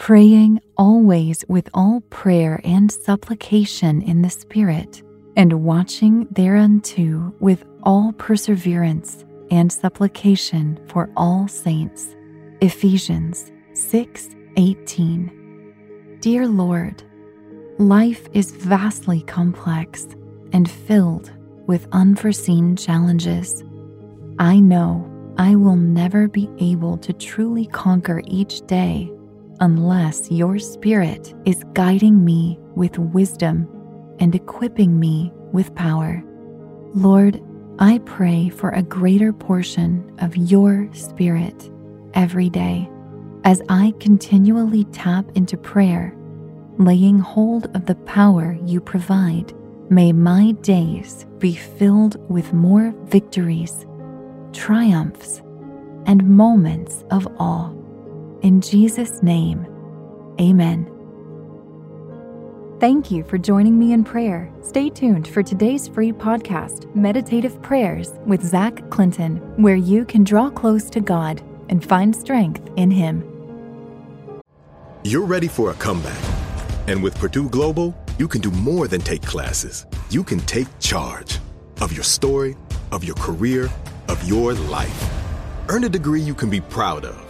praying always with all prayer and supplication in the Spirit, and watching thereunto with all perseverance and supplication for all saints. Ephesians 6 18. Dear Lord, life is vastly complex and filled with unforeseen challenges. I know I will never be able to truly conquer each day unless your Spirit is guiding me with wisdom and equipping me with power. Lord, I pray for a greater portion of your Spirit every day as I continually tap into prayer, laying hold of the power you provide. May my days be filled with more victories, triumphs, and moments of awe. In Jesus' name, amen. Thank you for joining me in prayer. Stay tuned for today's free podcast, Meditative Prayers with Zach Clinton, where you can draw close to God and find strength in Him. You're ready for a comeback. And with Purdue Global, you can do more than take classes. You can take charge of your story, of your career, of your life. Earn a degree you can be proud of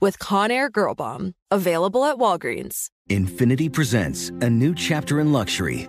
with Conair Girl Bomb. Available at Walgreens. Infiniti presents a new chapter in luxury,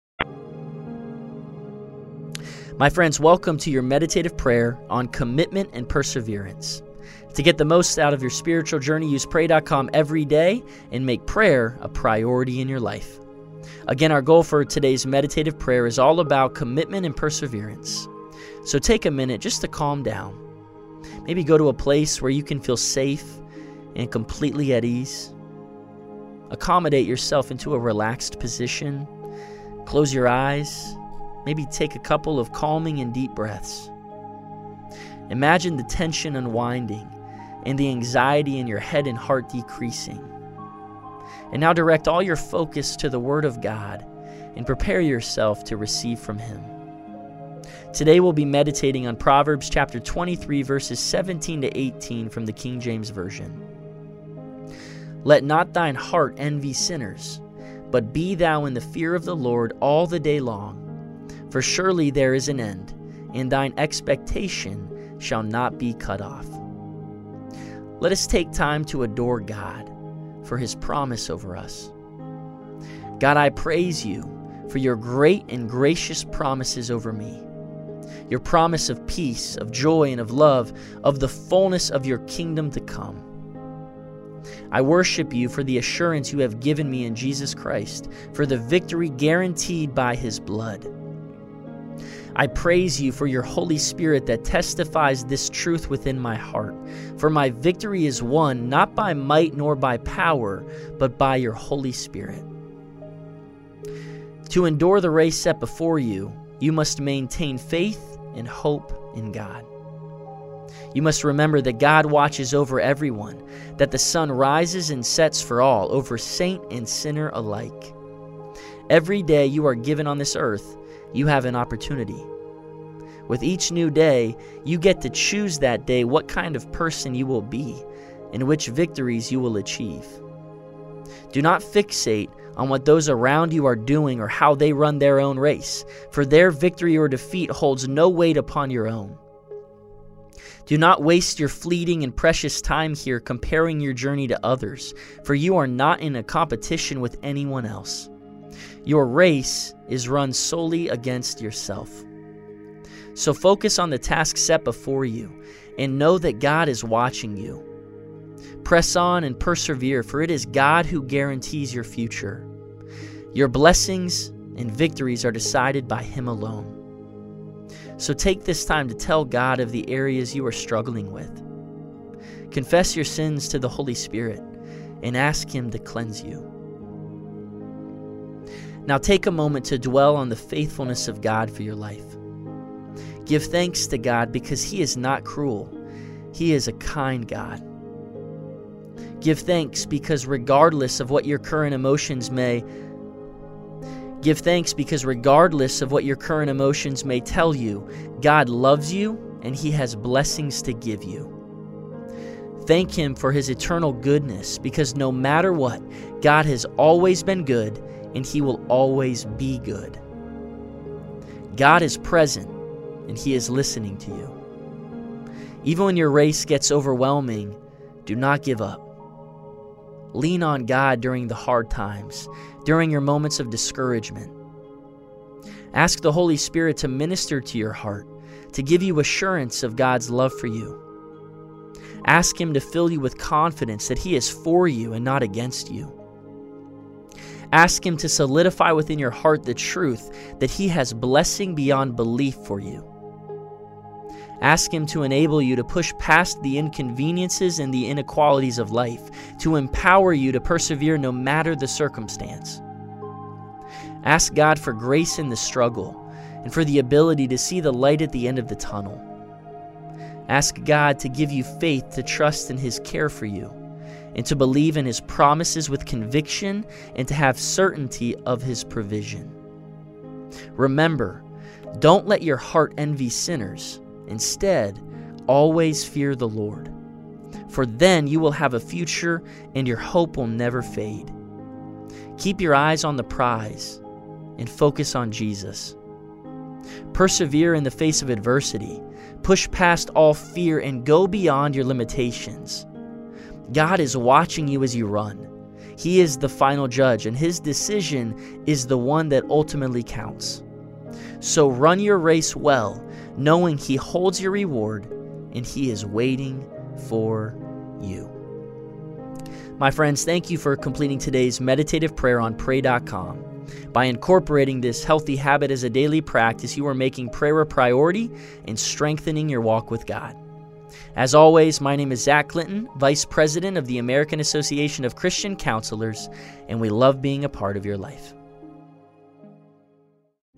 My friends, welcome to your meditative prayer on commitment and perseverance. To get the most out of your spiritual journey, use pray.com every day and make prayer a priority in your life. Again, our goal for today's meditative prayer is all about commitment and perseverance. So take a minute just to calm down. Maybe go to a place where you can feel safe and completely at ease. Accommodate yourself into a relaxed position. Close your eyes Maybe take a couple of calming and deep breaths. Imagine the tension unwinding and the anxiety in your head and heart decreasing. And now direct all your focus to the Word of God and prepare yourself to receive from Him. Today we'll be meditating on Proverbs chapter 23, verses 17 to 18 from the King James Version. Let not thine heart envy sinners, but be thou in the fear of the Lord all the day long for surely there is an end, and thine expectation shall not be cut off. Let us take time to adore God for his promise over us. God, I praise you for your great and gracious promises over me. Your promise of peace, of joy, and of love, of the fullness of your kingdom to come. I worship you for the assurance you have given me in Jesus Christ, for the victory guaranteed by his blood. I praise you for your Holy Spirit that testifies this truth within my heart. For my victory is won not by might nor by power, but by your Holy Spirit. To endure the race set before you, you must maintain faith and hope in God. You must remember that God watches over everyone, that the sun rises and sets for all, over saint and sinner alike. Every day you are given on this earth, you have an opportunity. With each new day, you get to choose that day what kind of person you will be and which victories you will achieve. Do not fixate on what those around you are doing or how they run their own race, for their victory or defeat holds no weight upon your own. Do not waste your fleeting and precious time here comparing your journey to others, for you are not in a competition with anyone else. Your race is run solely against yourself. So focus on the task set before you and know that God is watching you. Press on and persevere, for it is God who guarantees your future. Your blessings and victories are decided by Him alone. So take this time to tell God of the areas you are struggling with. Confess your sins to the Holy Spirit and ask Him to cleanse you. Now take a moment to dwell on the faithfulness of God for your life. Give thanks to God because He is not cruel, He is a kind God. Give thanks because regardless of what your current emotions may Give thanks because, regardless of what your current emotions may tell you, God loves you and He has blessings to give you. Thank Him for His eternal goodness because no matter what, God has always been good and He will always be good. God is present and He is listening to you. Even when your race gets overwhelming, do not give up. Lean on God during the hard times, during your moments of discouragement. Ask the Holy Spirit to minister to your heart, to give you assurance of God's love for you. Ask Him to fill you with confidence that He is for you and not against you. Ask Him to solidify within your heart the truth that He has blessing beyond belief for you. Ask Him to enable you to push past the inconveniences and the inequalities of life, to empower you to persevere no matter the circumstance. Ask God for grace in the struggle and for the ability to see the light at the end of the tunnel. Ask God to give you faith to trust in His care for you and to believe in His promises with conviction and to have certainty of His provision. Remember, don't let your heart envy sinners Instead, always fear the Lord, for then you will have a future and your hope will never fade. Keep your eyes on the prize and focus on Jesus. Persevere in the face of adversity. Push past all fear and go beyond your limitations. God is watching you as you run. He is the final judge, and His decision is the one that ultimately counts. So run your race well knowing He holds your reward and He is waiting for you. My friends, thank you for completing today's meditative prayer on pray.com. By incorporating this healthy habit as a daily practice, you are making prayer a priority and strengthening your walk with God. As always, my name is Zach Clinton, Vice President of the American Association of Christian Counselors, and we love being a part of your life.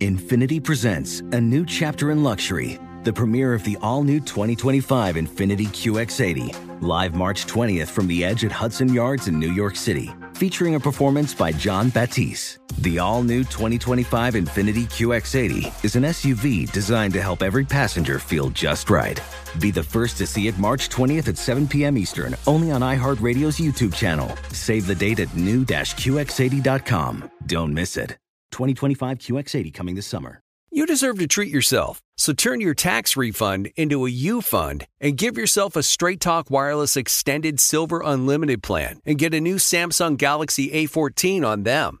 Infiniti presents a new chapter in luxury, the premiere of the all new 2025 Infiniti QX80, live March 20th from the edge at Hudson Yards in New York City, featuring a performance by John Batiste. The all new 2025 Infiniti QX80 is an SUV designed to help every passenger feel just right. Be the first to see it March 20th at 7 p.m. Eastern, only on iHeartRadio's YouTube channel. Save the date at new-QX80.com. Don't miss it. 2025 QX80 coming this summer. You deserve to treat yourself, so turn your tax refund into a U fund and give yourself a Straight Talk Wireless Extended Silver Unlimited plan and get a new Samsung Galaxy A14 on them.